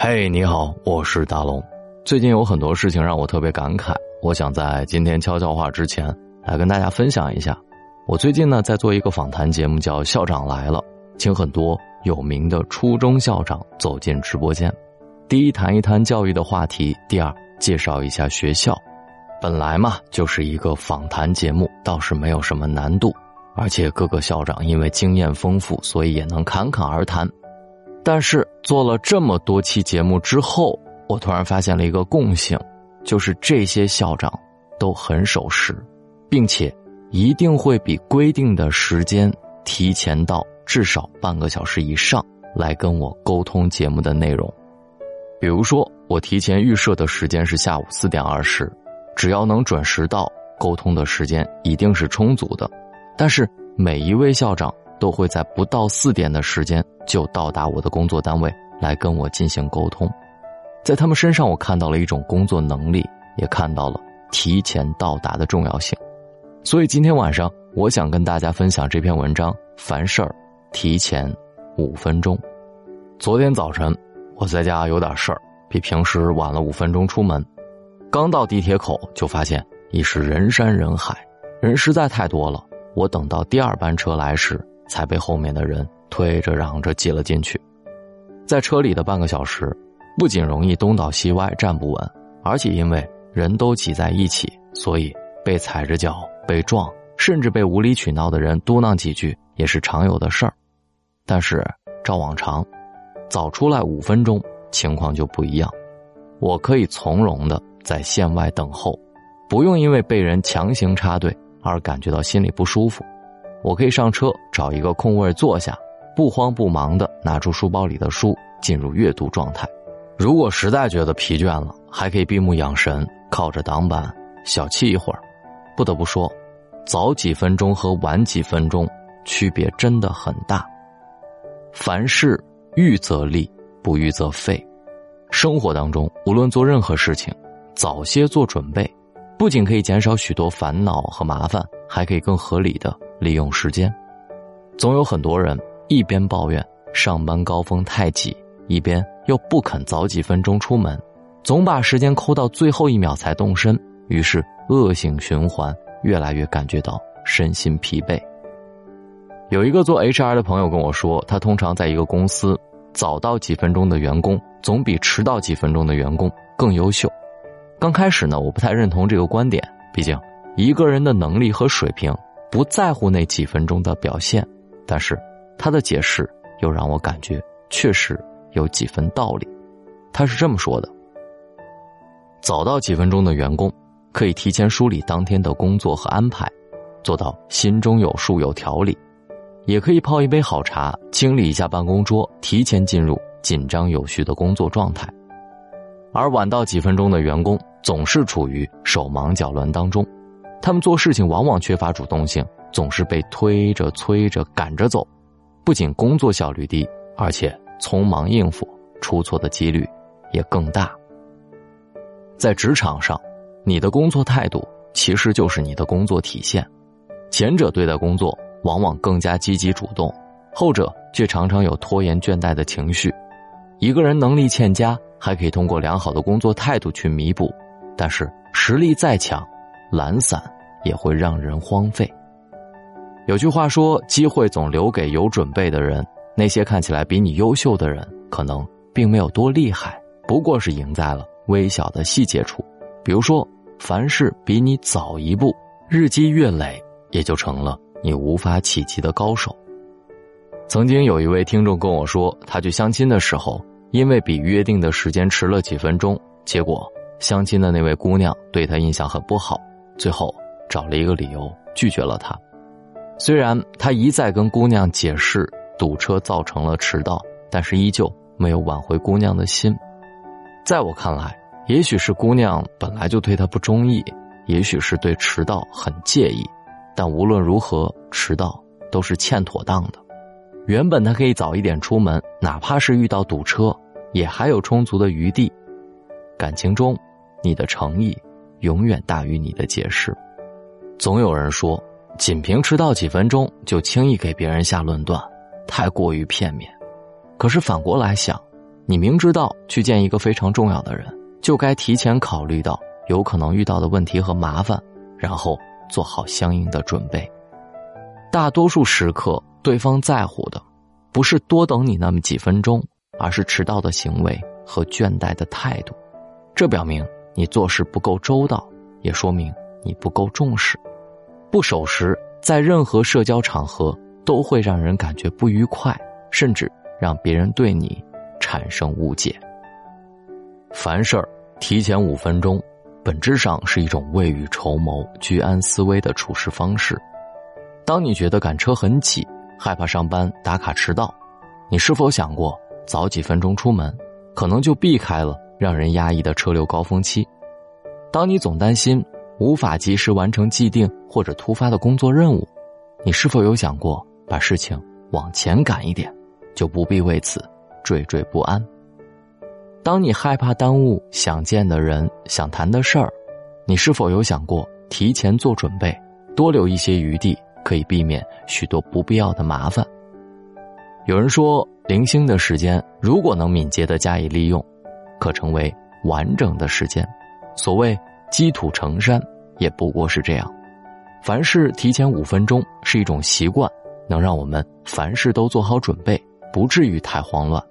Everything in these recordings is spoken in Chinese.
嘿，你好，我是大龙。最近有很多事情让我特别感慨，我想在今天悄悄话之前来跟大家分享一下。我最近呢在做一个访谈节目，叫《校长来了》，请很多有名的初中校长走进直播间。第一，谈一谈教育的话题；第二，介绍一下学校。本来嘛就是一个访谈节目，倒是没有什么难度，而且各个校长因为经验丰富，所以也能侃侃而谈。但是做了这么多期节目之后，我突然发现了一个共性，就是这些校长都很守时，并且一定会比规定的时间提前到至少半个小时以上来跟我沟通节目的内容。比如说，我提前预设的时间是下午四点二十，只要能准时到，沟通的时间一定是充足的。但是每一位校长。都会在不到四点的时间就到达我的工作单位来跟我进行沟通，在他们身上我看到了一种工作能力，也看到了提前到达的重要性。所以今天晚上我想跟大家分享这篇文章：凡事儿提前五分钟。昨天早晨我在家有点事儿，比平时晚了五分钟出门，刚到地铁口就发现已是人山人海，人实在太多了。我等到第二班车来时。才被后面的人推着嚷着挤了进去，在车里的半个小时，不仅容易东倒西歪站不稳，而且因为人都挤在一起，所以被踩着脚、被撞，甚至被无理取闹的人嘟囔几句也是常有的事儿。但是照往常，早出来五分钟，情况就不一样，我可以从容的在线外等候，不用因为被人强行插队而感觉到心里不舒服。我可以上车找一个空位坐下，不慌不忙的拿出书包里的书，进入阅读状态。如果实在觉得疲倦了，还可以闭目养神，靠着挡板小憩一会儿。不得不说，早几分钟和晚几分钟区别真的很大。凡事预则立，不预则废。生活当中，无论做任何事情，早些做准备，不仅可以减少许多烦恼和麻烦，还可以更合理的。利用时间，总有很多人一边抱怨上班高峰太挤，一边又不肯早几分钟出门，总把时间抠到最后一秒才动身，于是恶性循环，越来越感觉到身心疲惫。有一个做 HR 的朋友跟我说，他通常在一个公司，早到几分钟的员工总比迟到几分钟的员工更优秀。刚开始呢，我不太认同这个观点，毕竟一个人的能力和水平。不在乎那几分钟的表现，但是他的解释又让我感觉确实有几分道理。他是这么说的：早到几分钟的员工可以提前梳理当天的工作和安排，做到心中有数有条理；也可以泡一杯好茶，清理一下办公桌，提前进入紧张有序的工作状态。而晚到几分钟的员工总是处于手忙脚乱当中。他们做事情往往缺乏主动性，总是被推着、催着、赶着走，不仅工作效率低，而且匆忙应付，出错的几率也更大。在职场上，你的工作态度其实就是你的工作体现。前者对待工作往往更加积极主动，后者却常常有拖延倦怠的情绪。一个人能力欠佳，还可以通过良好的工作态度去弥补，但是实力再强。懒散也会让人荒废。有句话说：“机会总留给有准备的人。”那些看起来比你优秀的人，可能并没有多厉害，不过是赢在了微小的细节处。比如说，凡事比你早一步，日积月累，也就成了你无法企及的高手。曾经有一位听众跟我说，他去相亲的时候，因为比约定的时间迟了几分钟，结果相亲的那位姑娘对他印象很不好。最后找了一个理由拒绝了他，虽然他一再跟姑娘解释堵车造成了迟到，但是依旧没有挽回姑娘的心。在我看来，也许是姑娘本来就对他不中意，也许是对迟到很介意，但无论如何，迟到都是欠妥当的。原本他可以早一点出门，哪怕是遇到堵车，也还有充足的余地。感情中，你的诚意。永远大于你的解释。总有人说，仅凭迟到几分钟就轻易给别人下论断，太过于片面。可是反过来想，你明知道去见一个非常重要的人，就该提前考虑到有可能遇到的问题和麻烦，然后做好相应的准备。大多数时刻，对方在乎的不是多等你那么几分钟，而是迟到的行为和倦怠的态度。这表明你做事不够周到，也说明你不够重视。不守时，在任何社交场合都会让人感觉不愉快，甚至让别人对你。产生误解。凡事提前五分钟，本质上是一种未雨绸缪、居安思危的处事方式。当你觉得赶车很挤，害怕上班打卡迟到，你是否想过早几分钟出门，可能就避开了让人压抑的车流高峰期？当你总担心无法及时完成既定或者突发的工作任务，你是否有想过把事情往前赶一点，就不必为此？惴惴不安。当你害怕耽误想见的人、想谈的事儿，你是否有想过提前做准备，多留一些余地，可以避免许多不必要的麻烦？有人说，零星的时间如果能敏捷的加以利用，可成为完整的时间。所谓积土成山，也不过是这样。凡事提前五分钟是一种习惯，能让我们凡事都做好准备。不至于太慌乱，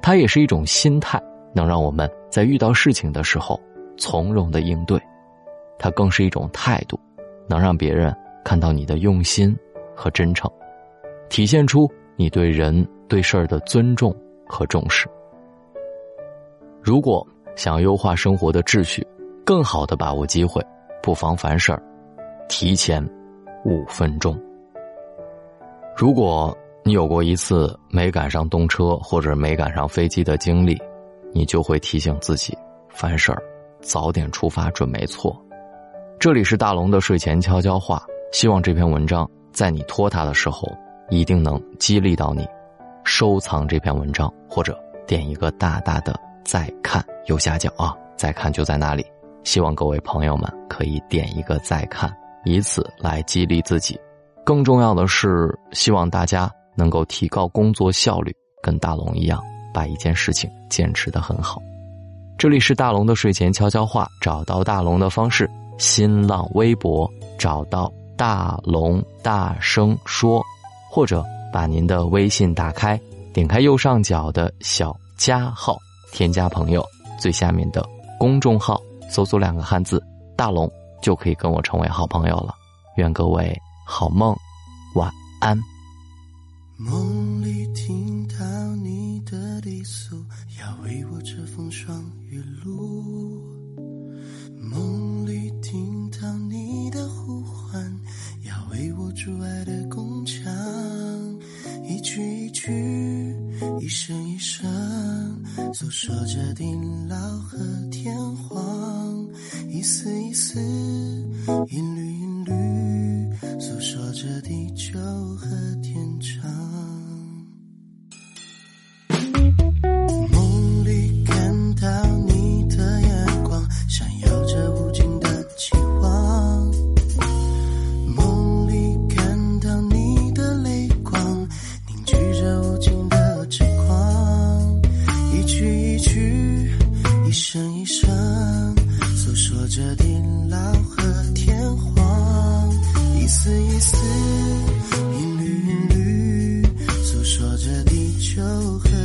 它也是一种心态，能让我们在遇到事情的时候从容的应对；它更是一种态度，能让别人看到你的用心和真诚，体现出你对人对事儿的尊重和重视。如果想优化生活的秩序，更好的把握机会，不妨凡事儿提前五分钟。如果。你有过一次没赶上动车或者没赶上飞机的经历，你就会提醒自己，凡事儿早点出发准没错。这里是大龙的睡前悄悄话，希望这篇文章在你拖沓的时候一定能激励到你。收藏这篇文章或者点一个大大的再看右下角啊，再看就在那里。希望各位朋友们可以点一个再看，以此来激励自己。更重要的是，希望大家。能够提高工作效率，跟大龙一样，把一件事情坚持的很好。这里是大龙的睡前悄悄话，找到大龙的方式：新浪微博找到大龙，大声说，或者把您的微信打开，点开右上角的小加号，添加朋友，最下面的公众号搜索两个汉字“大龙”，就可以跟我成为好朋友了。愿各位好梦，晚安。梦里听到你的低诉，要为我遮风霜雨露。梦里听到你的呼唤，要为我筑爱的宫墙。一句一句，一声一声，诉说着地老和天荒。一丝一丝，一缕一这地老和天荒，一丝一丝，一缕一缕，诉说着地球和。